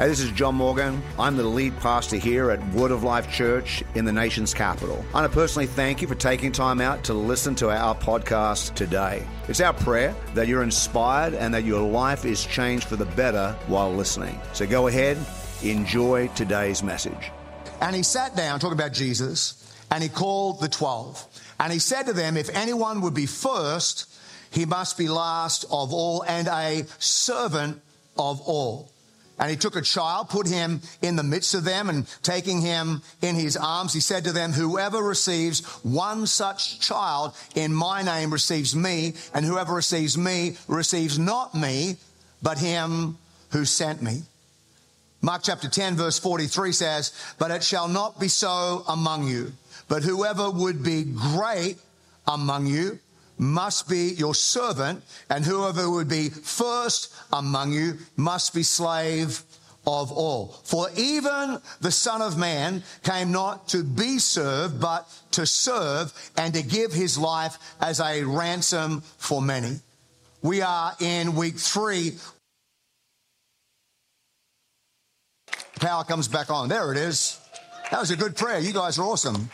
Hey, this is John Morgan. I'm the lead pastor here at Word of Life Church in the nation's capital. I want to personally thank you for taking time out to listen to our podcast today. It's our prayer that you're inspired and that your life is changed for the better while listening. So go ahead, enjoy today's message. And he sat down, talking about Jesus, and he called the twelve. And he said to them, If anyone would be first, he must be last of all and a servant of all. And he took a child, put him in the midst of them, and taking him in his arms, he said to them, Whoever receives one such child in my name receives me, and whoever receives me receives not me, but him who sent me. Mark chapter 10, verse 43 says, But it shall not be so among you, but whoever would be great among you must be your servant, and whoever would be first among you must be slave of all. For even the Son of Man came not to be served, but to serve and to give his life as a ransom for many. We are in week three. Power comes back on. There it is. That was a good prayer. You guys are awesome.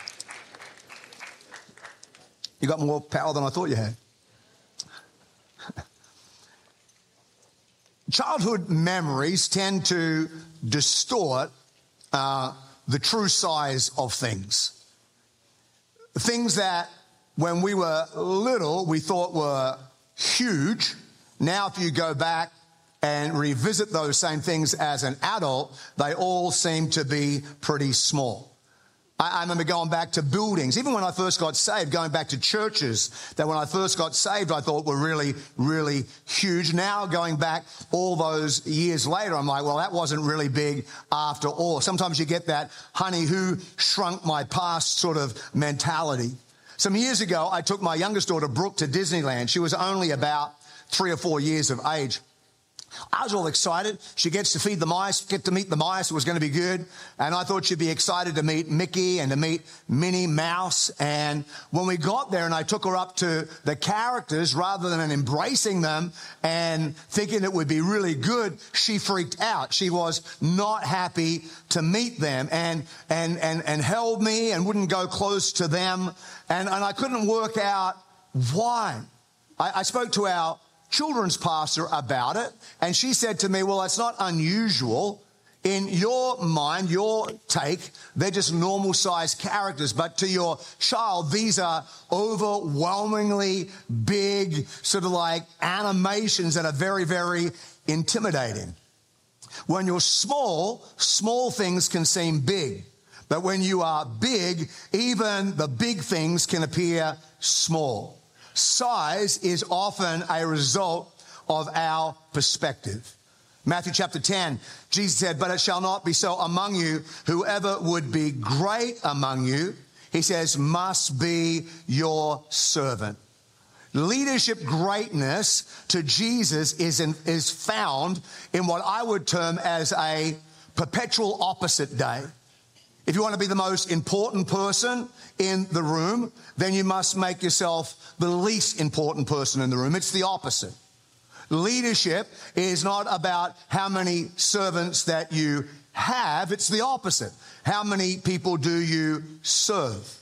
You got more power than I thought you had. Childhood memories tend to distort uh, the true size of things. Things that when we were little we thought were huge. Now, if you go back and revisit those same things as an adult, they all seem to be pretty small. I, remember going back to buildings, even when I first got saved, going back to churches that when I first got saved, I thought were really, really huge. Now going back all those years later, I'm like, well, that wasn't really big after all. Sometimes you get that honey who shrunk my past sort of mentality. Some years ago, I took my youngest daughter, Brooke, to Disneyland. She was only about three or four years of age. I was all excited. She gets to feed the mice, get to meet the mice. It was going to be good. And I thought she'd be excited to meet Mickey and to meet Minnie Mouse. And when we got there and I took her up to the characters rather than embracing them and thinking it would be really good, she freaked out. She was not happy to meet them and, and, and, and held me and wouldn't go close to them. And, and I couldn't work out why. I, I spoke to our children's pastor about it, and she said to me, Well, it's not unusual. In your mind, your take, they're just normal sized characters, but to your child, these are overwhelmingly big, sort of like animations that are very, very intimidating. When you're small, small things can seem big. But when you are big, even the big things can appear small. Size is often a result of our perspective. Matthew chapter 10, Jesus said, But it shall not be so among you. Whoever would be great among you, he says, must be your servant. Leadership greatness to Jesus is, in, is found in what I would term as a perpetual opposite day. If you want to be the most important person in the room, then you must make yourself the least important person in the room. It's the opposite. Leadership is not about how many servants that you have, it's the opposite. How many people do you serve?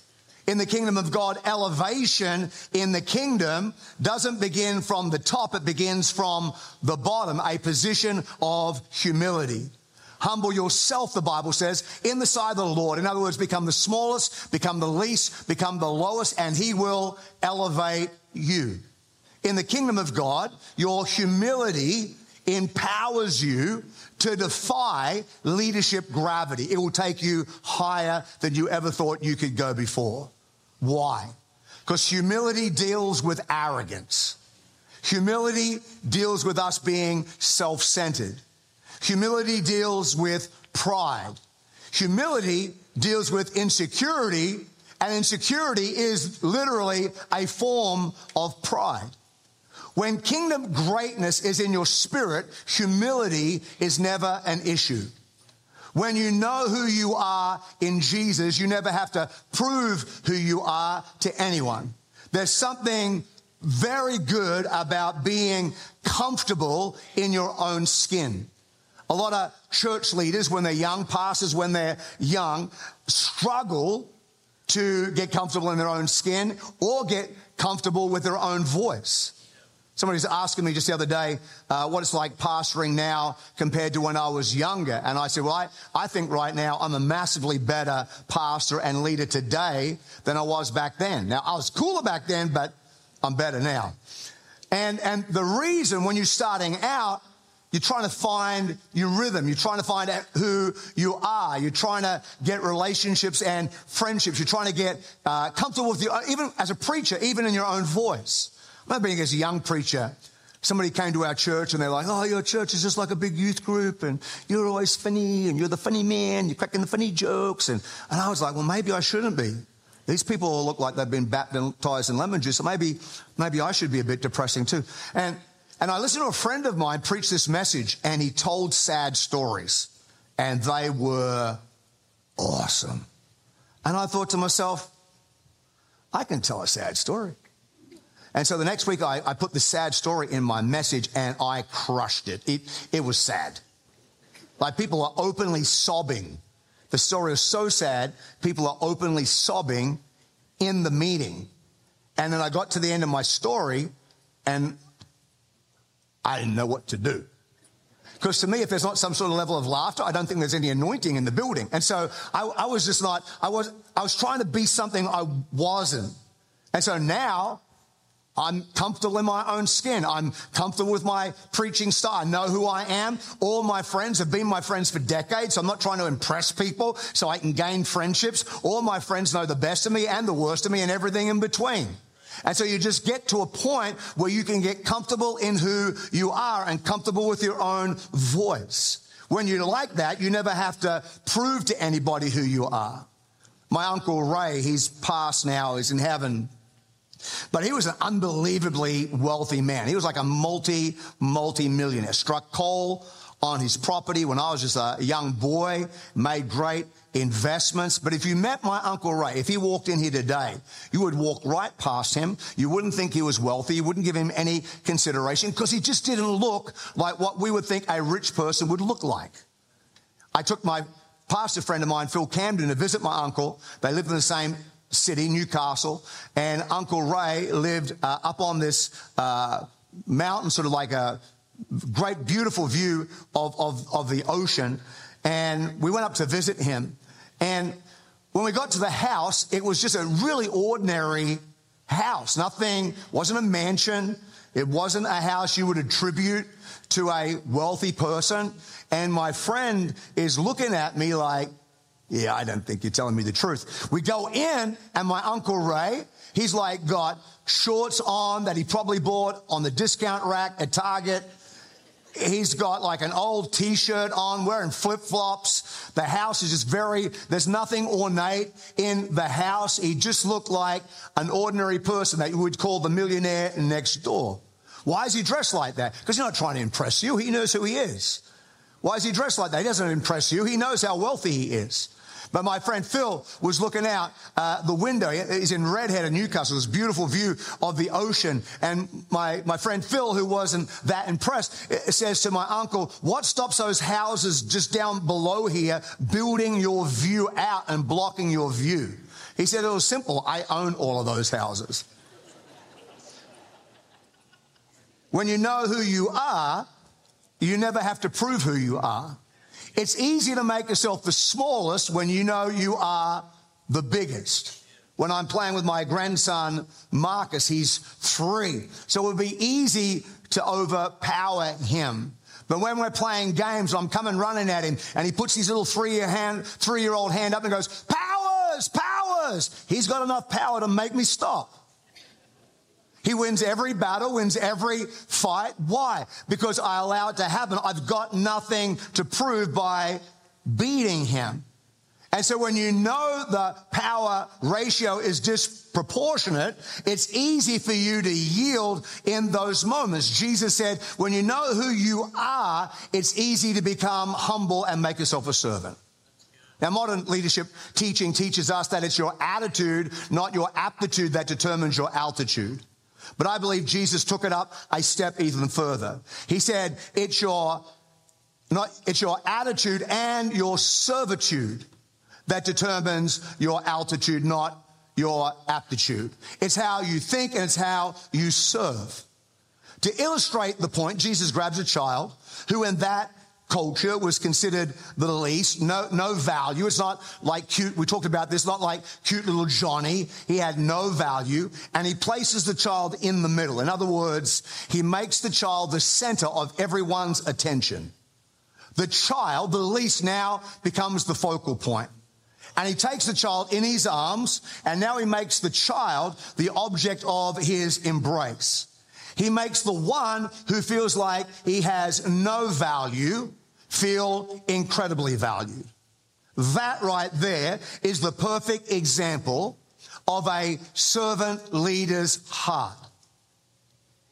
In the kingdom of God, elevation in the kingdom doesn't begin from the top, it begins from the bottom, a position of humility. Humble yourself, the Bible says, in the sight of the Lord. In other words, become the smallest, become the least, become the lowest, and He will elevate you. In the kingdom of God, your humility empowers you to defy leadership gravity. It will take you higher than you ever thought you could go before. Why? Because humility deals with arrogance. Humility deals with us being self centered. Humility deals with pride. Humility deals with insecurity, and insecurity is literally a form of pride. When kingdom greatness is in your spirit, humility is never an issue. When you know who you are in Jesus, you never have to prove who you are to anyone. There's something very good about being comfortable in your own skin. A lot of church leaders, when they're young, pastors, when they're young, struggle to get comfortable in their own skin or get comfortable with their own voice. Somebody was asking me just the other day uh, what it's like pastoring now compared to when I was younger. And I said, Well, I, I think right now I'm a massively better pastor and leader today than I was back then. Now, I was cooler back then, but I'm better now. And, and the reason when you're starting out, you're trying to find your rhythm. You're trying to find out who you are. You're trying to get relationships and friendships. You're trying to get uh, comfortable with you, even as a preacher, even in your own voice. I remember being as a young preacher, somebody came to our church and they're like, oh, your church is just like a big youth group and you're always funny and you're the funny man, you're cracking the funny jokes. And, and I was like, well, maybe I shouldn't be. These people all look like they've been baptized in lemon juice, so maybe, maybe I should be a bit depressing too. And, and I listened to a friend of mine preach this message and he told sad stories and they were awesome. And I thought to myself, I can tell a sad story. And so the next week, I, I put the sad story in my message and I crushed it. It, it was sad. Like people are openly sobbing. The story is so sad, people are openly sobbing in the meeting. And then I got to the end of my story and I didn't know what to do. Because to me, if there's not some sort of level of laughter, I don't think there's any anointing in the building. And so I, I was just not, I was, I was trying to be something I wasn't. And so now I'm comfortable in my own skin. I'm comfortable with my preaching style. I know who I am. All my friends have been my friends for decades. I'm not trying to impress people so I can gain friendships. All my friends know the best of me and the worst of me and everything in between. And so you just get to a point where you can get comfortable in who you are and comfortable with your own voice. When you're like that, you never have to prove to anybody who you are. My uncle Ray, he's passed now, he's in heaven. But he was an unbelievably wealthy man. He was like a multi, multi millionaire. Struck coal on his property when I was just a young boy, made great investments. But if you met my Uncle Ray, if he walked in here today, you would walk right past him. You wouldn't think he was wealthy. You wouldn't give him any consideration because he just didn't look like what we would think a rich person would look like. I took my pastor friend of mine, Phil Camden, to visit my uncle. They lived in the same city, Newcastle, and Uncle Ray lived uh, up on this uh, mountain, sort of like a great, beautiful view of, of, of the ocean. And we went up to visit him. And when we got to the house, it was just a really ordinary house. Nothing, wasn't a mansion. It wasn't a house you would attribute to a wealthy person. And my friend is looking at me like, yeah, I don't think you're telling me the truth. We go in, and my Uncle Ray, he's like got shorts on that he probably bought on the discount rack at Target. He's got like an old t shirt on, wearing flip flops. The house is just very, there's nothing ornate in the house. He just looked like an ordinary person that you would call the millionaire next door. Why is he dressed like that? Because he's not trying to impress you. He knows who he is. Why is he dressed like that? He doesn't impress you. He knows how wealthy he is. But my friend Phil was looking out uh, the window. He's in Redhead in Newcastle, this beautiful view of the ocean. And my, my friend Phil, who wasn't that impressed, says to my uncle, What stops those houses just down below here building your view out and blocking your view? He said, It was simple. I own all of those houses. when you know who you are, you never have to prove who you are. It's easy to make yourself the smallest when you know you are the biggest. When I'm playing with my grandson, Marcus, he's three. So it would be easy to overpower him. But when we're playing games, I'm coming running at him and he puts his little three-year hand, three-year-old hand up and goes, powers, powers. He's got enough power to make me stop. He wins every battle, wins every fight. Why? Because I allow it to happen. I've got nothing to prove by beating him. And so when you know the power ratio is disproportionate, it's easy for you to yield in those moments. Jesus said, when you know who you are, it's easy to become humble and make yourself a servant. Now, modern leadership teaching teaches us that it's your attitude, not your aptitude, that determines your altitude. But I believe Jesus took it up a step even further. He said, It's your Not, it's your attitude and your servitude that determines your altitude, not your aptitude. It's how you think and it's how you serve. To illustrate the point, Jesus grabs a child who in that culture was considered the least, no, no value. It's not like cute, we talked about this, not like cute little Johnny. He had no value and he places the child in the middle. In other words, he makes the child the center of everyone's attention. The child, the least now becomes the focal point. And he takes the child in his arms and now he makes the child the object of his embrace. He makes the one who feels like he has no value feel incredibly valued. That right there is the perfect example of a servant leader's heart.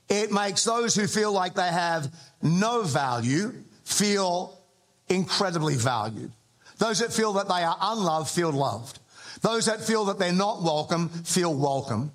It makes those who feel like they have no value feel incredibly valued. Those that feel that they are unloved feel loved. Those that feel that they're not welcome feel welcome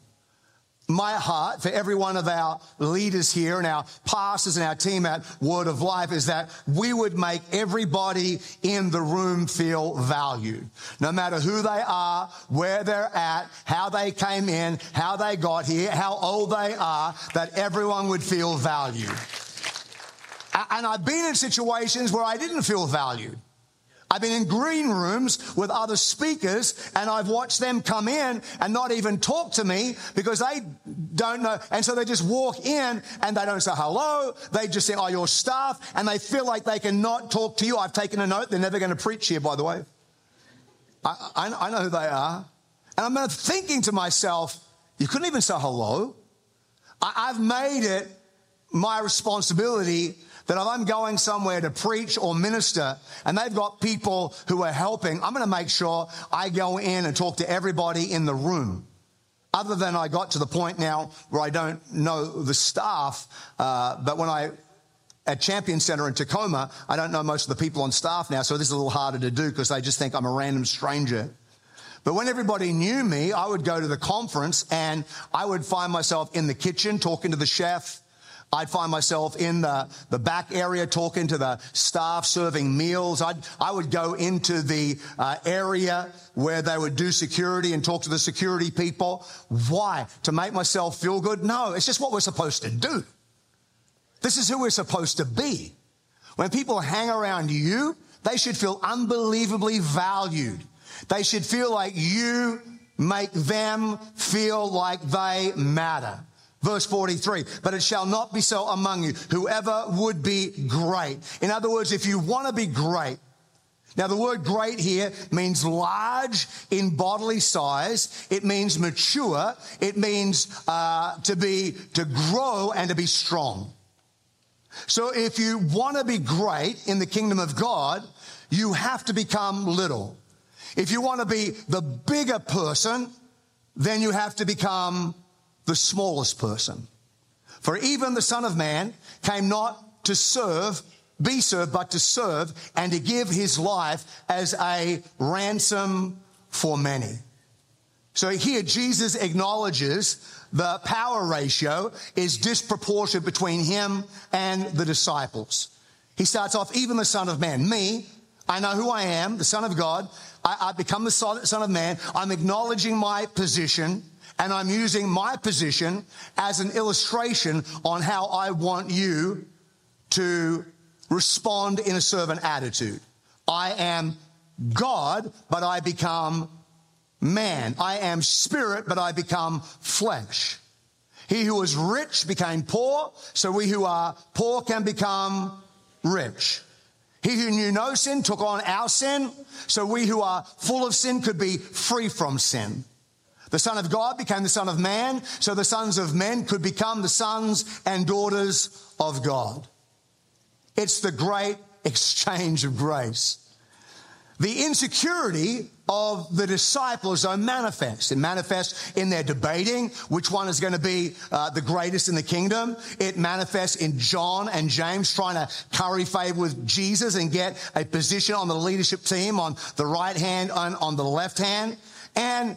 my heart for every one of our leaders here and our pastors and our team at Word of Life is that we would make everybody in the room feel valued. No matter who they are, where they're at, how they came in, how they got here, how old they are, that everyone would feel valued. And I've been in situations where I didn't feel valued. I've been in green rooms with other speakers and I've watched them come in and not even talk to me because they don't know. And so they just walk in and they don't say hello. They just say, oh, your staff. And they feel like they cannot talk to you. I've taken a note. They're never going to preach here, by the way. I, I, I know who they are. And I'm thinking to myself, you couldn't even say hello. I, I've made it my responsibility that if I'm going somewhere to preach or minister and they've got people who are helping, I'm going to make sure I go in and talk to everybody in the room. Other than I got to the point now where I don't know the staff, uh, but when I at Champion Center in Tacoma, I don't know most of the people on staff now, so this is a little harder to do because they just think I'm a random stranger. But when everybody knew me, I would go to the conference and I would find myself in the kitchen talking to the chef, I'd find myself in the, the back area talking to the staff serving meals. I'd, I would go into the uh, area where they would do security and talk to the security people. Why? To make myself feel good? No, it's just what we're supposed to do. This is who we're supposed to be. When people hang around you, they should feel unbelievably valued. They should feel like you make them feel like they matter. Verse 43, but it shall not be so among you, whoever would be great. In other words, if you want to be great, now, the word great here means large in bodily size. It means mature. It means uh, to be, to grow and to be strong. So, if you want to be great in the kingdom of God, you have to become little. If you want to be the bigger person, then you have to become the smallest person. For even the Son of Man came not to serve, be served, but to serve and to give his life as a ransom for many. So here Jesus acknowledges the power ratio is disproportionate between him and the disciples. He starts off, even the Son of Man, me, I know who I am, the Son of God. I, I become the Son of Man. I'm acknowledging my position. And I'm using my position as an illustration on how I want you to respond in a servant attitude. I am God, but I become man. I am spirit, but I become flesh. He who was rich became poor, so we who are poor can become rich. He who knew no sin took on our sin, so we who are full of sin could be free from sin. The Son of God became the Son of Man, so the sons of men could become the sons and daughters of God. It's the great exchange of grace. The insecurity of the disciples are manifest. It manifests in their debating which one is going to be uh, the greatest in the kingdom. It manifests in John and James trying to curry favor with Jesus and get a position on the leadership team on the right hand and on the left hand. And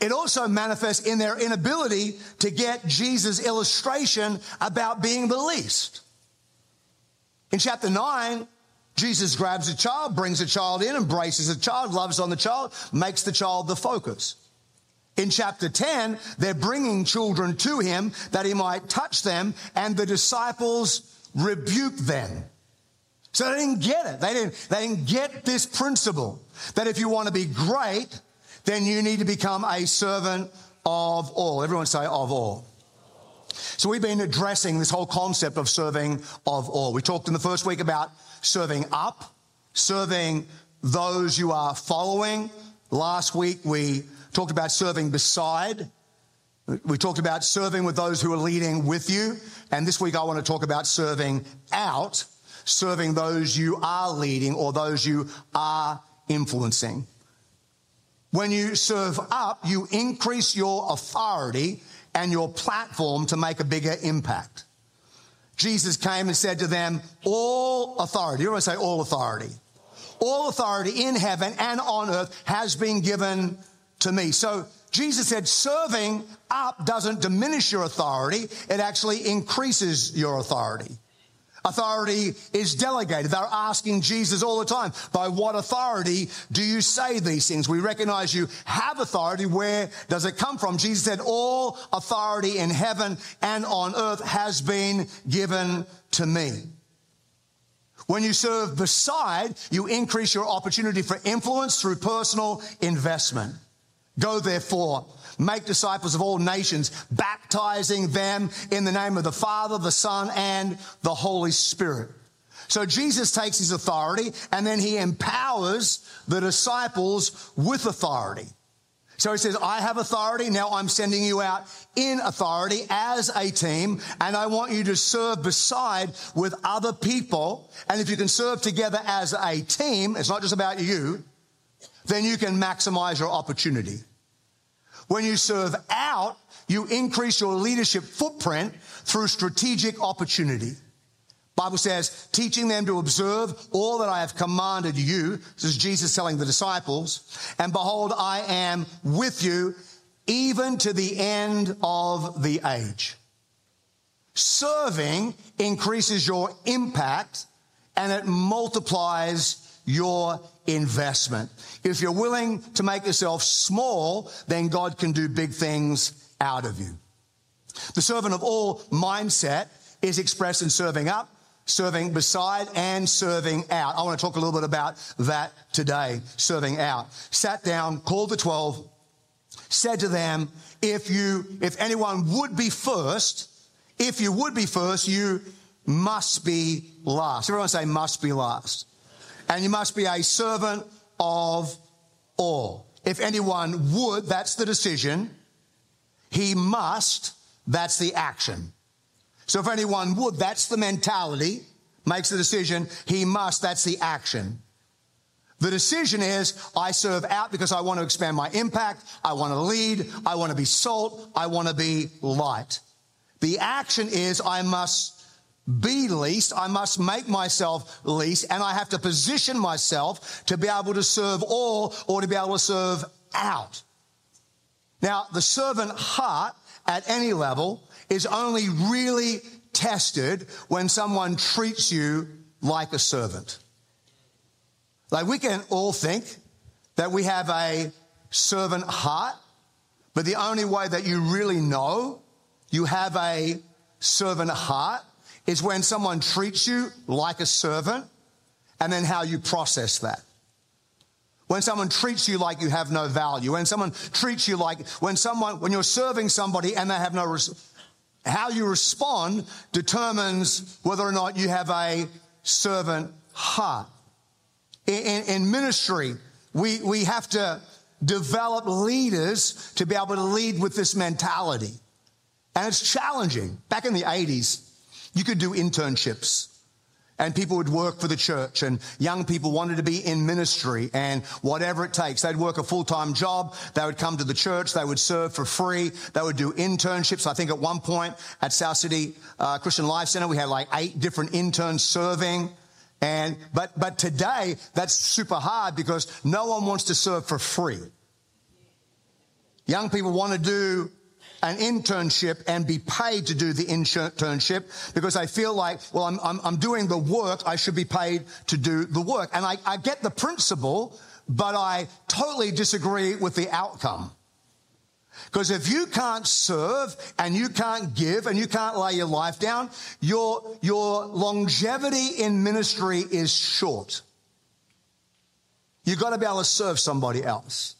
it also manifests in their inability to get Jesus' illustration about being the least. In chapter 9, Jesus grabs a child, brings a child in, embraces a child, loves on the child, makes the child the focus. In chapter 10, they're bringing children to him that he might touch them, and the disciples rebuke them. So they didn't get it. They didn't, they didn't get this principle that if you want to be great, then you need to become a servant of all. Everyone say of all. So we've been addressing this whole concept of serving of all. We talked in the first week about serving up, serving those you are following. Last week we talked about serving beside. We talked about serving with those who are leading with you. And this week I want to talk about serving out, serving those you are leading or those you are influencing. When you serve up, you increase your authority and your platform to make a bigger impact. Jesus came and said to them, All authority, you want to say all authority? All authority in heaven and on earth has been given to me. So Jesus said, serving up doesn't diminish your authority, it actually increases your authority. Authority is delegated. They're asking Jesus all the time, by what authority do you say these things? We recognize you have authority. Where does it come from? Jesus said, all authority in heaven and on earth has been given to me. When you serve beside, you increase your opportunity for influence through personal investment. Go therefore Make disciples of all nations, baptizing them in the name of the Father, the Son, and the Holy Spirit. So Jesus takes his authority and then he empowers the disciples with authority. So he says, I have authority. Now I'm sending you out in authority as a team. And I want you to serve beside with other people. And if you can serve together as a team, it's not just about you, then you can maximize your opportunity. When you serve out, you increase your leadership footprint through strategic opportunity. Bible says, teaching them to observe all that I have commanded you. This is Jesus telling the disciples. And behold, I am with you even to the end of the age. Serving increases your impact and it multiplies your investment. If you're willing to make yourself small, then God can do big things out of you. The servant of all mindset is expressed in serving up, serving beside, and serving out. I want to talk a little bit about that today, serving out. Sat down, called the 12, said to them, if you, if anyone would be first, if you would be first, you must be last. Everyone say must be last and you must be a servant of all. If anyone would, that's the decision. He must, that's the action. So if anyone would, that's the mentality, makes the decision. He must, that's the action. The decision is I serve out because I want to expand my impact. I want to lead. I want to be salt. I want to be light. The action is I must be least. I must make myself least and I have to position myself to be able to serve all or to be able to serve out. Now, the servant heart at any level is only really tested when someone treats you like a servant. Like we can all think that we have a servant heart, but the only way that you really know you have a servant heart is when someone treats you like a servant and then how you process that. When someone treats you like you have no value, when someone treats you like, when someone, when you're serving somebody and they have no, res- how you respond determines whether or not you have a servant heart. In, in, in ministry, we, we have to develop leaders to be able to lead with this mentality. And it's challenging. Back in the 80s, you could do internships and people would work for the church and young people wanted to be in ministry and whatever it takes. They'd work a full-time job. They would come to the church. They would serve for free. They would do internships. I think at one point at South City uh, Christian Life Center, we had like eight different interns serving. And, but, but today that's super hard because no one wants to serve for free. Young people want to do an internship and be paid to do the internship because I feel like, well, I'm, I'm, I'm doing the work. I should be paid to do the work. And I, I get the principle, but I totally disagree with the outcome. Because if you can't serve and you can't give and you can't lay your life down, your, your longevity in ministry is short. You've got to be able to serve somebody else.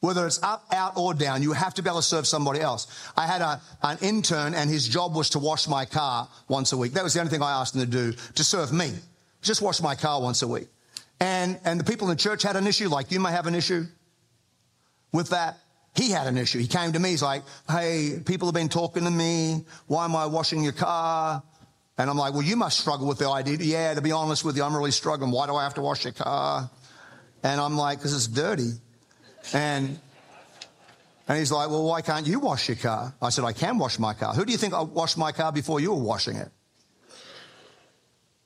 Whether it's up, out, or down, you have to be able to serve somebody else. I had a, an intern and his job was to wash my car once a week. That was the only thing I asked him to do to serve me. Just wash my car once a week. And, and the people in the church had an issue, like you may have an issue with that. He had an issue. He came to me. He's like, Hey, people have been talking to me. Why am I washing your car? And I'm like, Well, you must struggle with the idea. Yeah, to be honest with you, I'm really struggling. Why do I have to wash your car? And I'm like, Because it's dirty. And and he's like, Well, why can't you wash your car? I said, I can wash my car. Who do you think I washed my car before you were washing it?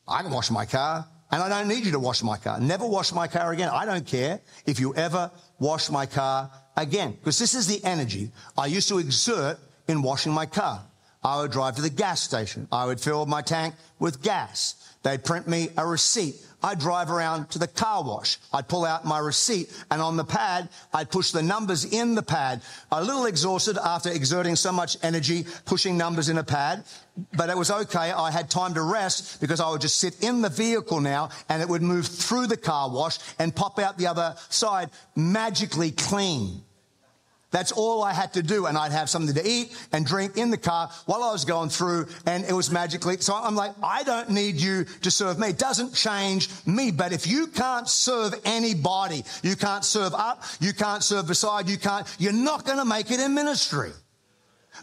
I can wash my car. And I don't need you to wash my car. Never wash my car again. I don't care if you ever wash my car again. Because this is the energy I used to exert in washing my car. I would drive to the gas station. I would fill my tank with gas. They'd print me a receipt. I'd drive around to the car wash. I'd pull out my receipt and on the pad, I'd push the numbers in the pad. A little exhausted after exerting so much energy pushing numbers in a pad, but it was okay. I had time to rest because I would just sit in the vehicle now and it would move through the car wash and pop out the other side magically clean. That's all I had to do. And I'd have something to eat and drink in the car while I was going through and it was magically. So I'm like, I don't need you to serve me. It doesn't change me. But if you can't serve anybody, you can't serve up, you can't serve beside, you can't, you're not going to make it in ministry.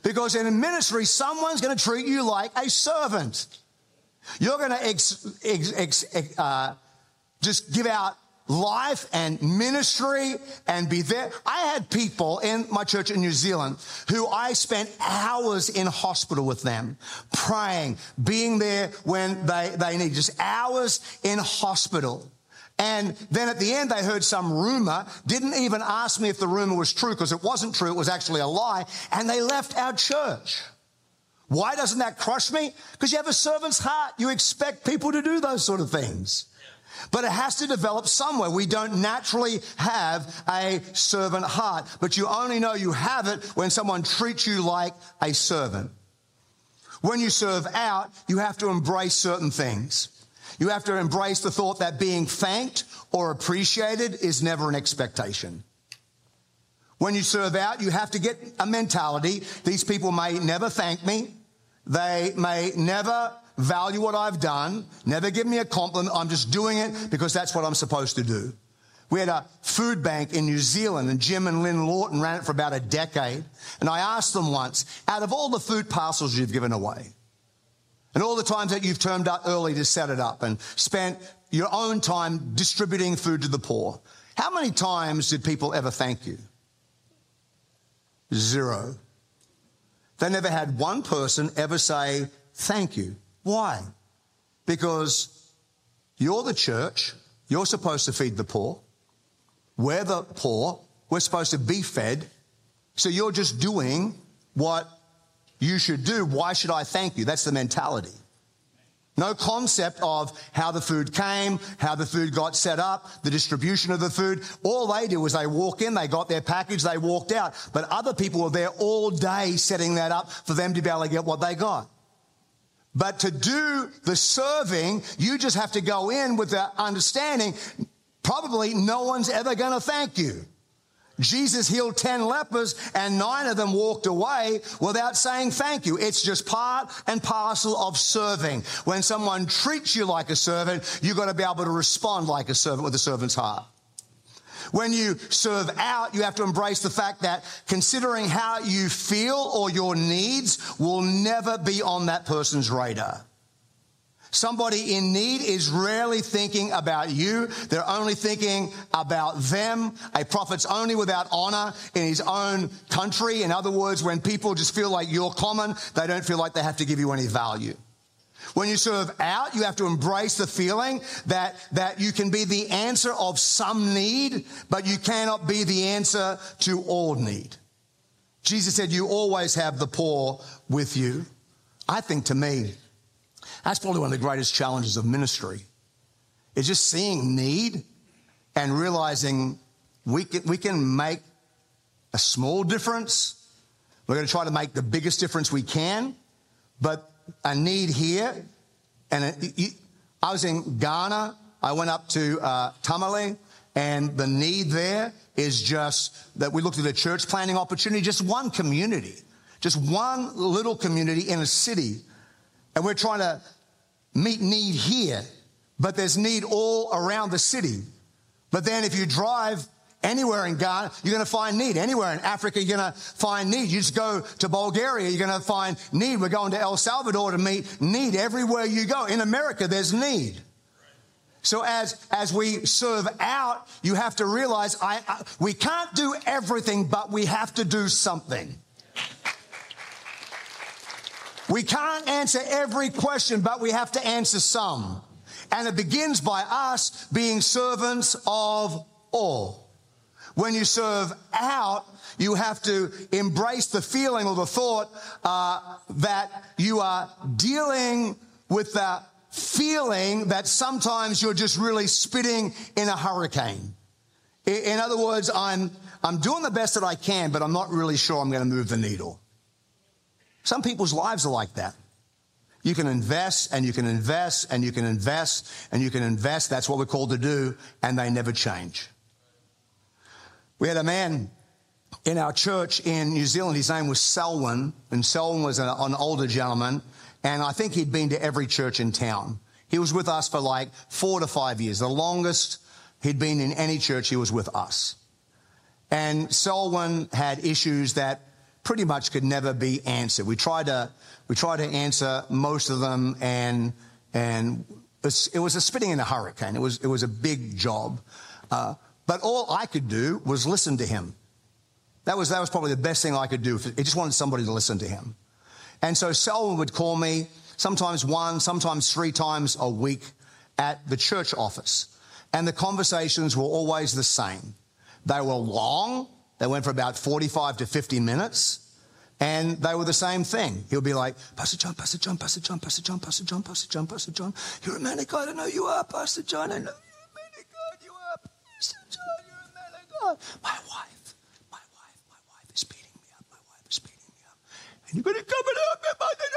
Because in ministry, someone's going to treat you like a servant. You're going to ex, ex, ex, uh, just give out life and ministry and be there. I had people in my church in New Zealand who I spent hours in hospital with them, praying, being there when they, they need, just hours in hospital. And then at the end, they heard some rumor, didn't even ask me if the rumor was true because it wasn't true. It was actually a lie. And they left our church. Why doesn't that crush me? Because you have a servant's heart. You expect people to do those sort of things. But it has to develop somewhere. We don't naturally have a servant heart, but you only know you have it when someone treats you like a servant. When you serve out, you have to embrace certain things. You have to embrace the thought that being thanked or appreciated is never an expectation. When you serve out, you have to get a mentality. These people may never thank me. They may never value what I've done, never give me a compliment. I'm just doing it because that's what I'm supposed to do. We had a food bank in New Zealand and Jim and Lynn Lawton ran it for about a decade. And I asked them once, out of all the food parcels you've given away and all the times that you've turned up early to set it up and spent your own time distributing food to the poor, how many times did people ever thank you? Zero. They never had one person ever say thank you. Why? Because you're the church, you're supposed to feed the poor. We're the poor, we're supposed to be fed. So you're just doing what you should do. Why should I thank you? That's the mentality. No concept of how the food came, how the food got set up, the distribution of the food. All they did was they walk in, they got their package, they walked out. But other people were there all day setting that up for them to be able to get what they got. But to do the serving, you just have to go in with the understanding probably no one's ever going to thank you. Jesus healed 10 lepers and nine of them walked away without saying thank you. It's just part and parcel of serving. When someone treats you like a servant, you've got to be able to respond like a servant with a servant's heart. When you serve out, you have to embrace the fact that considering how you feel or your needs will never be on that person's radar. Somebody in need is rarely thinking about you. They're only thinking about them. A prophet's only without honor in his own country. In other words, when people just feel like you're common, they don't feel like they have to give you any value. When you serve out, you have to embrace the feeling that, that you can be the answer of some need, but you cannot be the answer to all need. Jesus said, You always have the poor with you. I think to me, that's probably one of the greatest challenges of ministry is just seeing need and realizing we can, we can make a small difference. We're going to try to make the biggest difference we can, but a need here. And it, I was in Ghana. I went up to uh, Tamale, and the need there is just that we looked at a church planting opportunity, just one community, just one little community in a city. And we're trying to meet need here, but there's need all around the city. But then if you drive anywhere in Ghana, you're going to find need. Anywhere in Africa, you're going to find need. You just go to Bulgaria, you're going to find need. We're going to El Salvador to meet need. Everywhere you go. In America, there's need. So as, as we serve out, you have to realize I, I, we can't do everything, but we have to do something. We can't answer every question, but we have to answer some. And it begins by us being servants of all. When you serve out, you have to embrace the feeling or the thought uh, that you are dealing with the feeling that sometimes you're just really spitting in a hurricane. In other words, I'm, I'm doing the best that I can, but I'm not really sure I'm going to move the needle. Some people's lives are like that. You can invest and you can invest and you can invest and you can invest. That's what we're called to do, and they never change. We had a man in our church in New Zealand. His name was Selwyn, and Selwyn was an, older gentleman, and I think he'd been to every church in town. He was with us for like four to five years. The longest he'd been in any church, he was with us. And Selwyn had issues that pretty much could never be answered. We tried to, we tried to answer most of them and, and it was a spitting in a hurricane. It was, it was a big job. Uh, but all I could do was listen to him. That was, that was probably the best thing I could do. I just wanted somebody to listen to him. And so Selwyn would call me sometimes one, sometimes three times a week at the church office. And the conversations were always the same. They were long, they went for about 45 to 50 minutes. And they were the same thing. He'll be like, Pastor John, Pastor John, Pastor John, Pastor John, Pastor John, Pastor John, Pastor John. You're a man. I don't know you are, Pastor John. I know you're a man of God. You are, Pastor John. You're a man of My wife, my wife, my wife is beating me up. My wife is beating me up. And you're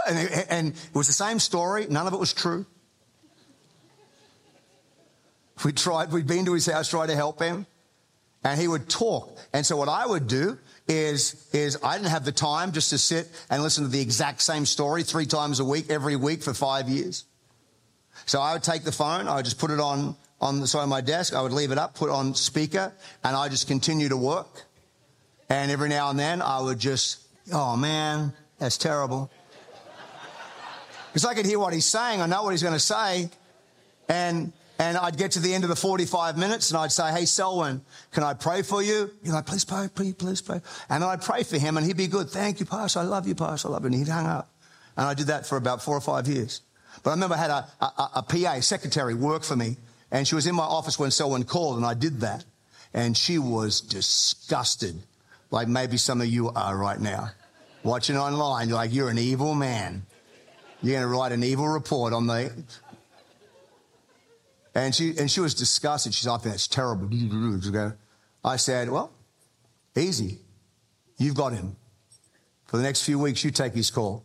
and. And, and it was the same story. None of it was true. We tried, we'd been to his house, tried to help him and he would talk. And so what I would do is, is I didn't have the time just to sit and listen to the exact same story three times a week, every week for five years. So I would take the phone, I would just put it on, on the side of my desk, I would leave it up, put on speaker, and I just continue to work. And every now and then I would just, oh man, that's terrible. Because I could hear what he's saying, I know what he's going to say. And and I'd get to the end of the 45 minutes and I'd say, Hey, Selwyn, can I pray for you? He's like, Please pray, please, please pray. And I'd pray for him and he'd be good. Thank you, Pastor. I love you, Pastor. I love you. And he'd hang up. And I did that for about four or five years. But I remember I had a, a, a PA, secretary, work for me. And she was in my office when someone called and I did that. And she was disgusted, like maybe some of you are right now. Watching online, you're like, You're an evil man. You're going to write an evil report on the and she, and she was disgusted. She said, I think that's terrible. I said, well, easy. You've got him. For the next few weeks, you take his call.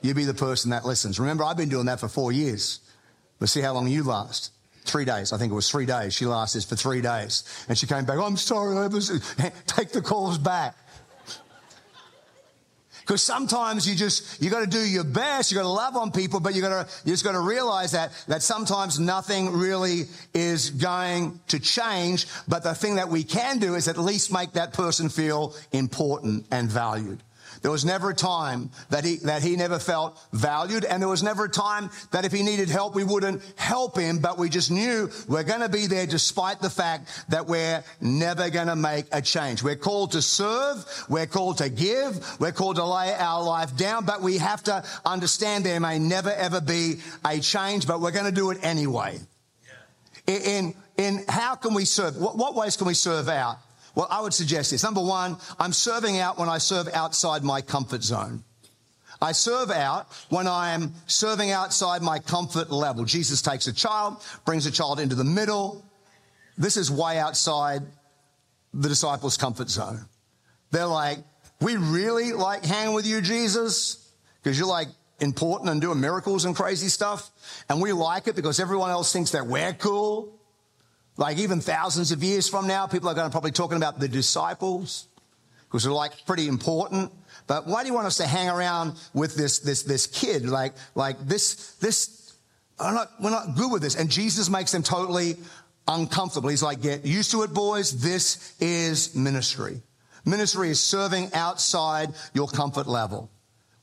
You be the person that listens. Remember, I've been doing that for four years. Let's see how long you last. Three days. I think it was three days. She lasted for three days. And she came back, I'm sorry, I was, take the calls back. Because sometimes you just, you got to do your best. You got to love on people, but you got to, you just got to realize that, that sometimes nothing really is going to change. But the thing that we can do is at least make that person feel important and valued. There was never a time that he, that he never felt valued. And there was never a time that if he needed help, we wouldn't help him, but we just knew we're going to be there despite the fact that we're never going to make a change. We're called to serve. We're called to give. We're called to lay our life down, but we have to understand there may never ever be a change, but we're going to do it anyway. In, in how can we serve? What, what ways can we serve out? Well, I would suggest this. Number one, I'm serving out when I serve outside my comfort zone. I serve out when I am serving outside my comfort level. Jesus takes a child, brings a child into the middle. This is way outside the disciples' comfort zone. They're like, we really like hanging with you, Jesus, because you're like important and doing miracles and crazy stuff. And we like it because everyone else thinks that we're cool. Like even thousands of years from now, people are going to probably talking about the disciples because they're like pretty important. But why do you want us to hang around with this, this, this kid? Like, like this, this, I'm not, we're not good with this. And Jesus makes them totally uncomfortable. He's like, get used to it, boys. This is ministry. Ministry is serving outside your comfort level.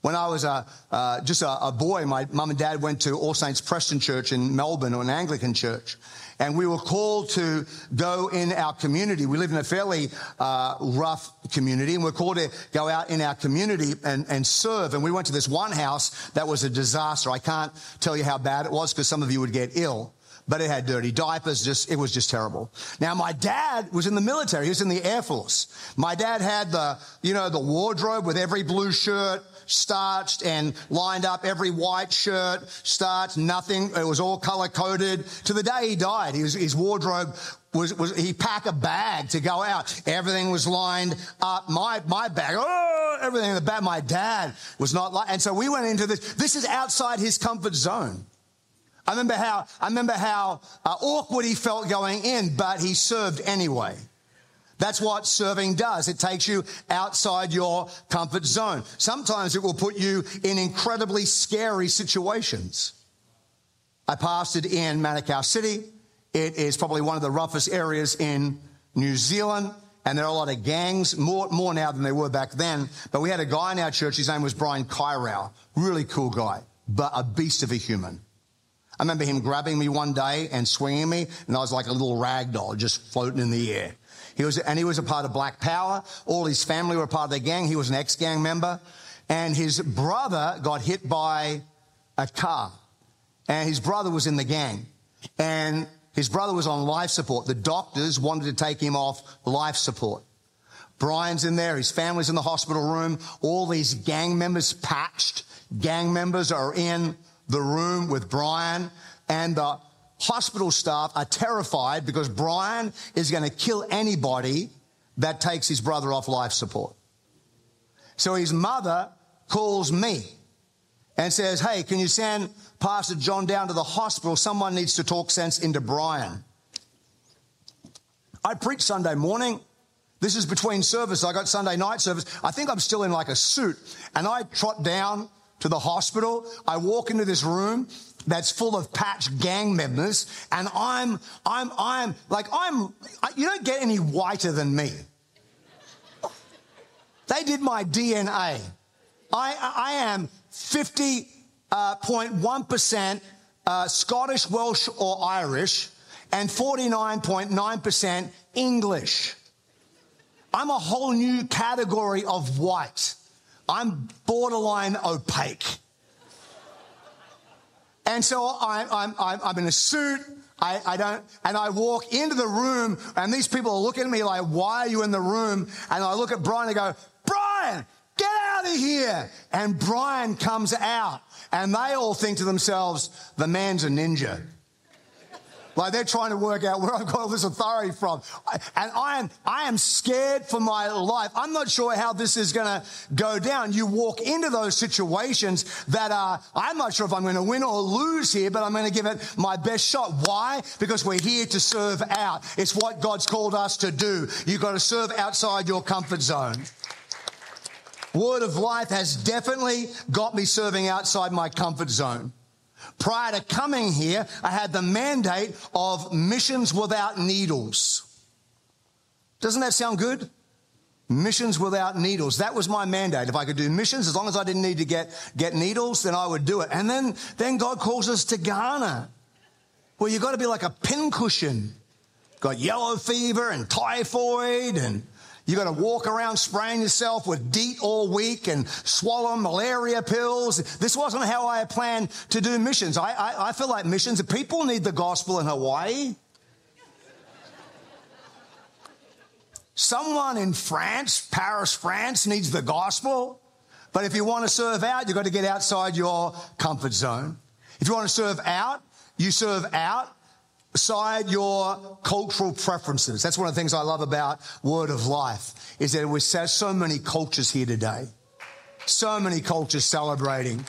When I was a, uh, just a, a, boy, my mum and dad went to All Saints Preston Church in Melbourne, or an Anglican church. And we were called to go in our community. We live in a fairly uh, rough community, and we're called to go out in our community and, and serve. And we went to this one house that was a disaster. I can't tell you how bad it was because some of you would get ill but it had dirty diapers. Just, it was just terrible. Now, my dad was in the military. He was in the Air Force. My dad had the, you know, the wardrobe with every blue shirt starched and lined up, every white shirt starched, nothing. It was all color coded. To the day he died, his, his wardrobe was, was, he packed a bag to go out. Everything was lined up. My, my bag, oh, everything in the bag. My dad was not like, and so we went into this. This is outside his comfort zone. I remember how, I remember how uh, awkward he felt going in, but he served anyway. That's what serving does. It takes you outside your comfort zone. Sometimes it will put you in incredibly scary situations. I pastored in Manukau City. It is probably one of the roughest areas in New Zealand. And there are a lot of gangs, more, more now than there were back then. But we had a guy in our church, his name was Brian Kyrau. Really cool guy, but a beast of a human. I remember him grabbing me one day and swinging me, and I was like a little rag doll just floating in the air. He was, and he was a part of Black Power. All his family were a part of the gang. He was an ex-gang member. And his brother got hit by a car. And his brother was in the gang. And his brother was on life support. The doctors wanted to take him off life support. Brian's in there. His family's in the hospital room. All these gang members patched. Gang members are in the room with Brian. And the hospital staff are terrified because Brian is going to kill anybody that takes his brother off life support. So his mother calls me and says, Hey, can you send Pastor John down to the hospital? Someone needs to talk sense into Brian. I preach Sunday morning. This is between service. I got Sunday night service. I think I'm still in like a suit. And I trot down to the hospital. I walk into this room that's full of patch gang members, and I'm, I'm, I'm like, I'm, you don't get any whiter than me. They did my DNA. I, I am 50.1% uh, uh, Scottish, Welsh, or Irish, and 49.9% English. I'm a whole new category of white. I'm borderline opaque. And so I'm, I'm, I'm in a suit. I, I, don't, and I walk into the room and these people are looking at me like, why are you in the room? And I look at Brian and go, Brian, get out of here. And Brian comes out and they all think to themselves, the man's a ninja. Like they're trying to work out where I've got all this authority from. And I am, I am scared for my life. I'm not sure how this is going to go down. You walk into those situations that are, I'm not sure if I'm going to win or lose here, but I'm going to give it my best shot. Why? Because we're here to serve out. It's what God's called us to do. You've got to serve outside your comfort zone. Word of life has definitely got me serving outside my comfort zone. Prior to coming here, I had the mandate of missions without needles. Doesn't that sound good? Missions without needles. That was my mandate. If I could do missions, as long as I didn't need to get, get needles, then I would do it. And then, then God calls us to Ghana. Well, you've got to be like a pincushion. Got yellow fever and typhoid and you got to walk around spraying yourself with DEET all week and swallow malaria pills. This wasn't how I planned to do missions. I, I, I feel like missions, people need the gospel in Hawaii. Someone in France, Paris, France, needs the gospel. But if you want to serve out, you've got to get outside your comfort zone. If you want to serve out, you serve outside your cultural preferences. That's one of the things I love about Word of Life, is that we have so many cultures here today. So many cultures celebrating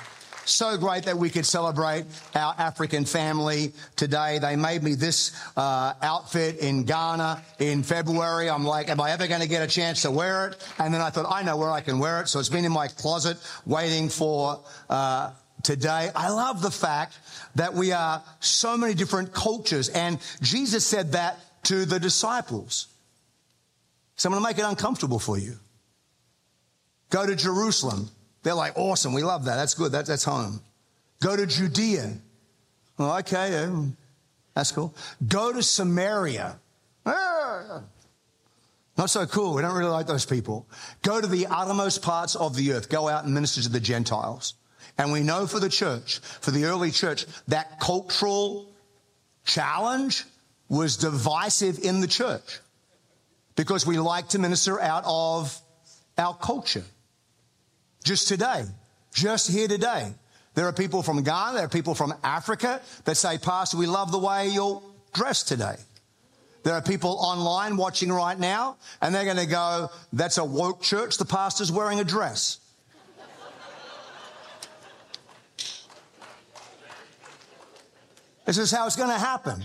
so great that we could celebrate our African family today. They made me this uh, outfit in Ghana in February. I'm like, am I ever going to get a chance to wear it? And then I thought, I know where I can wear it. So it's been in my closet waiting for uh, today. I love the fact that we are so many different cultures. And Jesus said that to the disciples. So I'm going to make it uncomfortable for you. Go to Jerusalem. They're like, awesome, we love that. That's good. That, that's home. Go to Judea. Oh, okay, yeah, that's cool. Go to Samaria. Ah, not so cool. We don't really like those people. Go to the uttermost parts of the earth. Go out and minister to the Gentiles. And we know for the church, for the early church, that cultural challenge was divisive in the church because we like to minister out of our culture. Just today, just here today, there are people from Ghana, there are people from Africa that say, Pastor, we love the way you're dressed today. There are people online watching right now, and they're going to go, That's a woke church. The pastor's wearing a dress. This is how it's going to happen.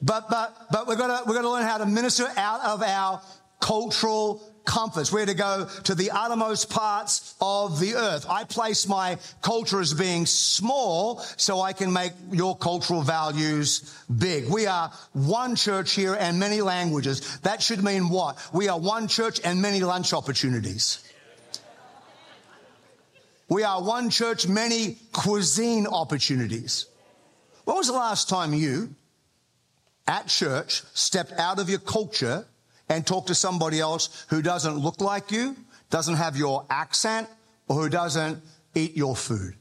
But, but, but we're going to, we're to learn how to minister out of our cultural comforts. We're to go to the uttermost parts of the earth. I place my culture as being small so I can make your cultural values big. We are one church here and many languages. That should mean what? We are one church and many lunch opportunities. We are one church, many cuisine opportunities. When was the last time you at church stepped out of your culture and talked to somebody else who doesn't look like you, doesn't have your accent, or who doesn't eat your food?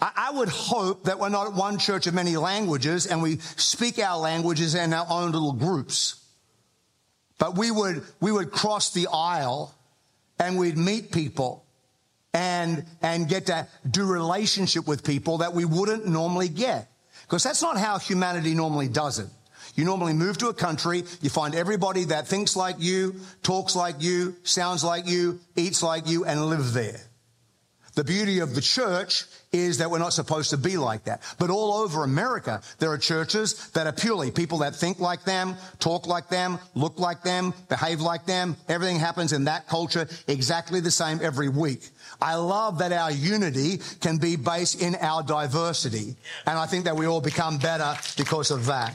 I would hope that we're not one church of many languages and we speak our languages in our own little groups. But we would, we would cross the aisle and we'd meet people and, and get to do relationship with people that we wouldn't normally get. Because that's not how humanity normally does it. You normally move to a country, you find everybody that thinks like you, talks like you, sounds like you, eats like you, and live there. The beauty of the church is that we're not supposed to be like that. But all over America, there are churches that are purely people that think like them, talk like them, look like them, behave like them. Everything happens in that culture exactly the same every week. I love that our unity can be based in our diversity. And I think that we all become better because of that.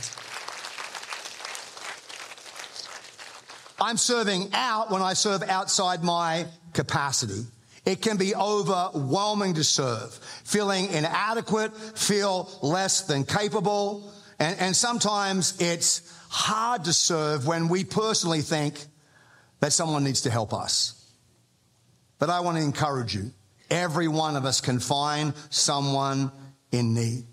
I'm serving out when I serve outside my capacity. It can be overwhelming to serve, feeling inadequate, feel less than capable. And, and sometimes it's hard to serve when we personally think that someone needs to help us. But I want to encourage you. Every one of us can find someone in need.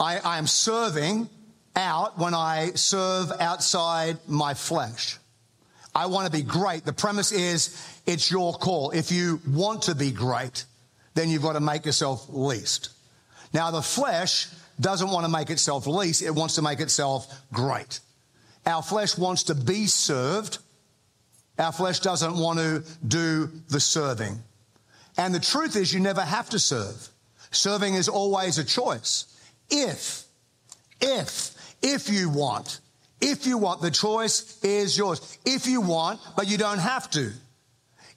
I, I am serving out when I serve outside my flesh. I want to be great. The premise is it's your call. If you want to be great, then you've got to make yourself least. Now, the flesh doesn't want to make itself least, it wants to make itself great. Our flesh wants to be served. Our flesh doesn't want to do the serving. And the truth is, you never have to serve. Serving is always a choice. If, if if you want. If you want, the choice is yours. If you want, but you don't have to.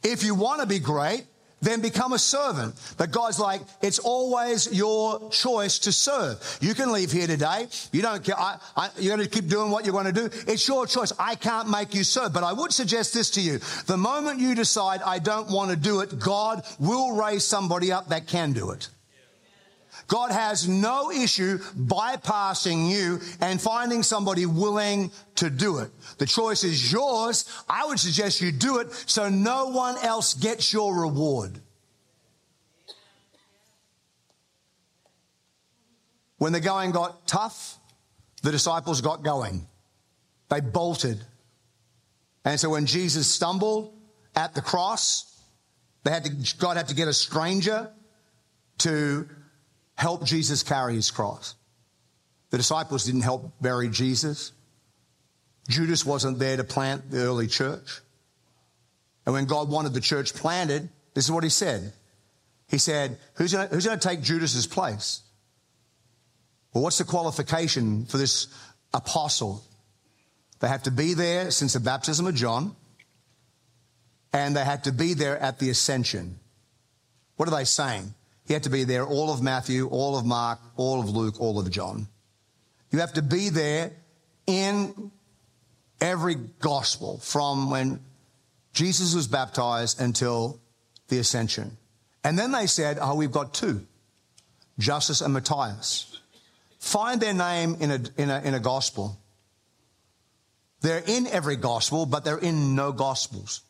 If you want to be great, then become a servant. But God's like, it's always your choice to serve. You can leave here today. You don't care. I, I, you're going to keep doing what you want to do. It's your choice. I can't make you serve. But I would suggest this to you. The moment you decide, I don't want to do it, God will raise somebody up that can do it. God has no issue bypassing you and finding somebody willing to do it. The choice is yours. I would suggest you do it so no one else gets your reward. When the going got tough, the disciples got going. They bolted. And so when Jesus stumbled at the cross, they had to, God had to get a stranger to help Jesus carry his cross. The disciples didn't help bury Jesus. Judas wasn't there to plant the early church. And when God wanted the church planted, this is what he said. He said, Who's going to take Judas's place? Well, what's the qualification for this apostle? They have to be there since the baptism of John, and they had to be there at the ascension. What are they saying? He had to be there all of Matthew, all of Mark, all of Luke, all of John. You have to be there in every gospel from when Jesus was baptized until the ascension. And then they said, Oh, we've got two Justus and Matthias. Find their name in a, in a, in a gospel. They're in every gospel, but they're in no gospels.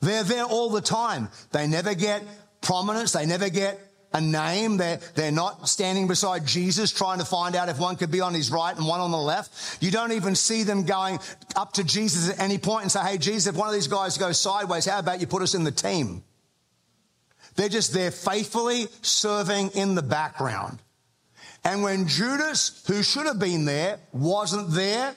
They're there all the time. They never get prominence. They never get a name. They're, they're not standing beside Jesus trying to find out if one could be on his right and one on the left. You don't even see them going up to Jesus at any point and say, Hey, Jesus, if one of these guys goes sideways, how about you put us in the team? They're just there faithfully serving in the background. And when Judas, who should have been there, wasn't there,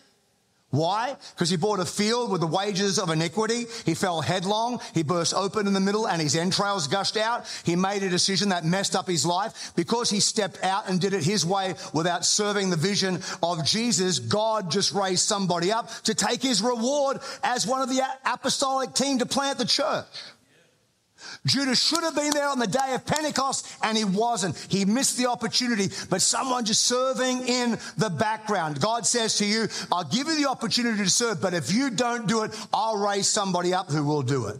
why? Because he bought a field with the wages of iniquity. He fell headlong. He burst open in the middle and his entrails gushed out. He made a decision that messed up his life. Because he stepped out and did it his way without serving the vision of Jesus, God just raised somebody up to take his reward as one of the apostolic team to plant the church. Judas should have been there on the day of Pentecost and he wasn't. He missed the opportunity, but someone just serving in the background. God says to you, I'll give you the opportunity to serve, but if you don't do it, I'll raise somebody up who will do it.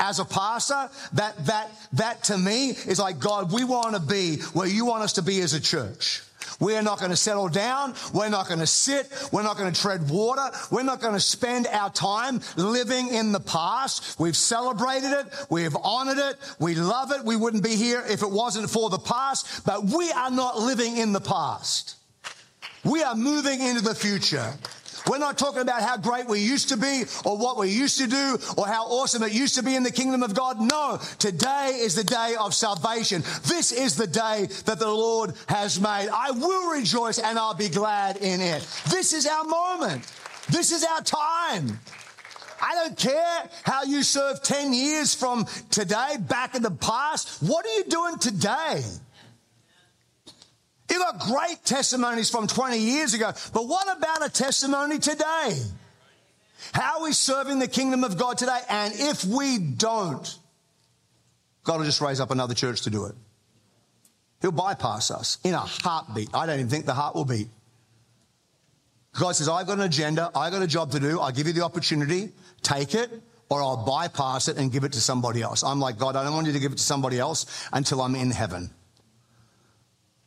As a pastor, that, that, that to me is like, God, we want to be where you want us to be as a church. We are not going to settle down. We're not going to sit. We're not going to tread water. We're not going to spend our time living in the past. We've celebrated it. We've honored it. We love it. We wouldn't be here if it wasn't for the past, but we are not living in the past. We are moving into the future. We're not talking about how great we used to be or what we used to do or how awesome it used to be in the kingdom of God. No, today is the day of salvation. This is the day that the Lord has made. I will rejoice and I'll be glad in it. This is our moment. This is our time. I don't care how you served 10 years from today back in the past. What are you doing today? You got great testimonies from 20 years ago, but what about a testimony today? How are we serving the kingdom of God today? And if we don't, God will just raise up another church to do it. He'll bypass us in a heartbeat. I don't even think the heart will beat. God says, I've got an agenda, I've got a job to do, I'll give you the opportunity, take it, or I'll bypass it and give it to somebody else. I'm like, God, I don't want you to give it to somebody else until I'm in heaven.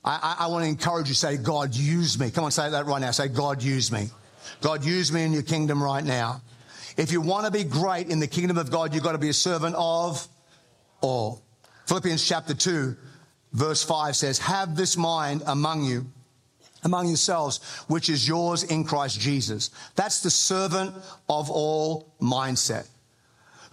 I, I, I want to encourage you say, God, use me. Come on, say that right now. Say, God, use me. God, use me in your kingdom right now. If you want to be great in the kingdom of God, you've got to be a servant of all. Philippians chapter 2, verse 5 says, Have this mind among you, among yourselves, which is yours in Christ Jesus. That's the servant of all mindset.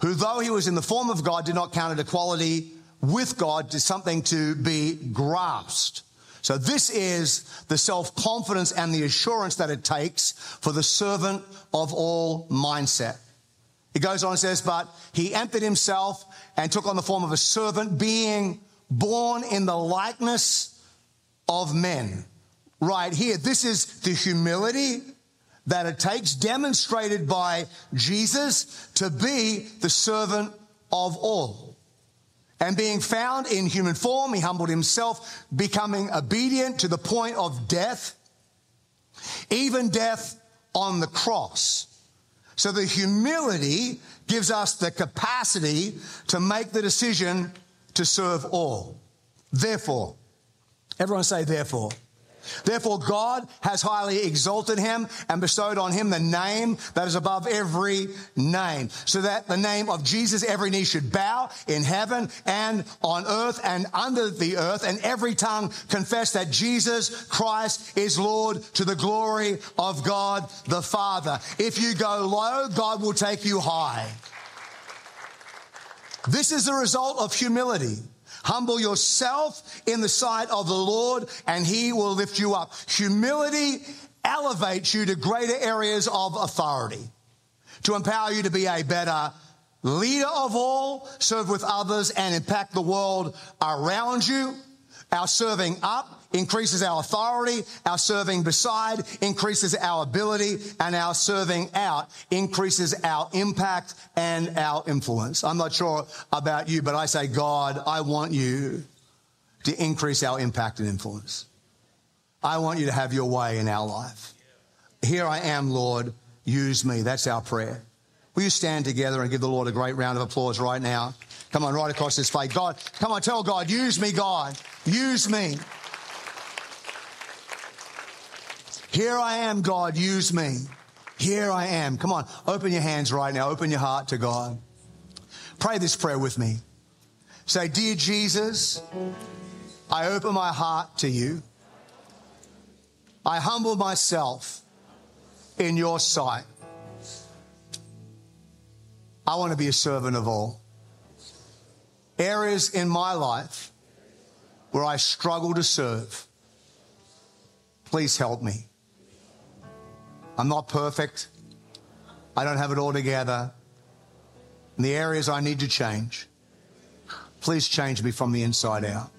Who, though he was in the form of God, did not count it equality with God to something to be grasped so this is the self-confidence and the assurance that it takes for the servant of all mindset. He goes on and says, but he emptied himself and took on the form of a servant being born in the likeness of men. Right here, this is the humility that it takes demonstrated by Jesus to be the servant of all. And being found in human form, he humbled himself, becoming obedient to the point of death, even death on the cross. So the humility gives us the capacity to make the decision to serve all. Therefore, everyone say, therefore. Therefore, God has highly exalted him and bestowed on him the name that is above every name, so that the name of Jesus every knee should bow in heaven and on earth and under the earth, and every tongue confess that Jesus Christ is Lord to the glory of God the Father. If you go low, God will take you high. This is the result of humility. Humble yourself in the sight of the Lord and he will lift you up. Humility elevates you to greater areas of authority to empower you to be a better leader of all, serve with others and impact the world around you. Our serving up increases our authority. Our serving beside increases our ability and our serving out increases our impact and our influence. I'm not sure about you, but I say, God, I want you to increase our impact and influence. I want you to have your way in our life. Here I am, Lord. Use me. That's our prayer. Will you stand together and give the Lord a great round of applause right now? Come on, right across this face. God, come on, tell God, use me, God. Use me. Here I am, God, use me. Here I am. Come on, open your hands right now. Open your heart to God. Pray this prayer with me. Say, Dear Jesus, I open my heart to you. I humble myself in your sight. I want to be a servant of all. Areas in my life where I struggle to serve, please help me. I'm not perfect. I don't have it all together. In the areas I need to change, please change me from the inside out.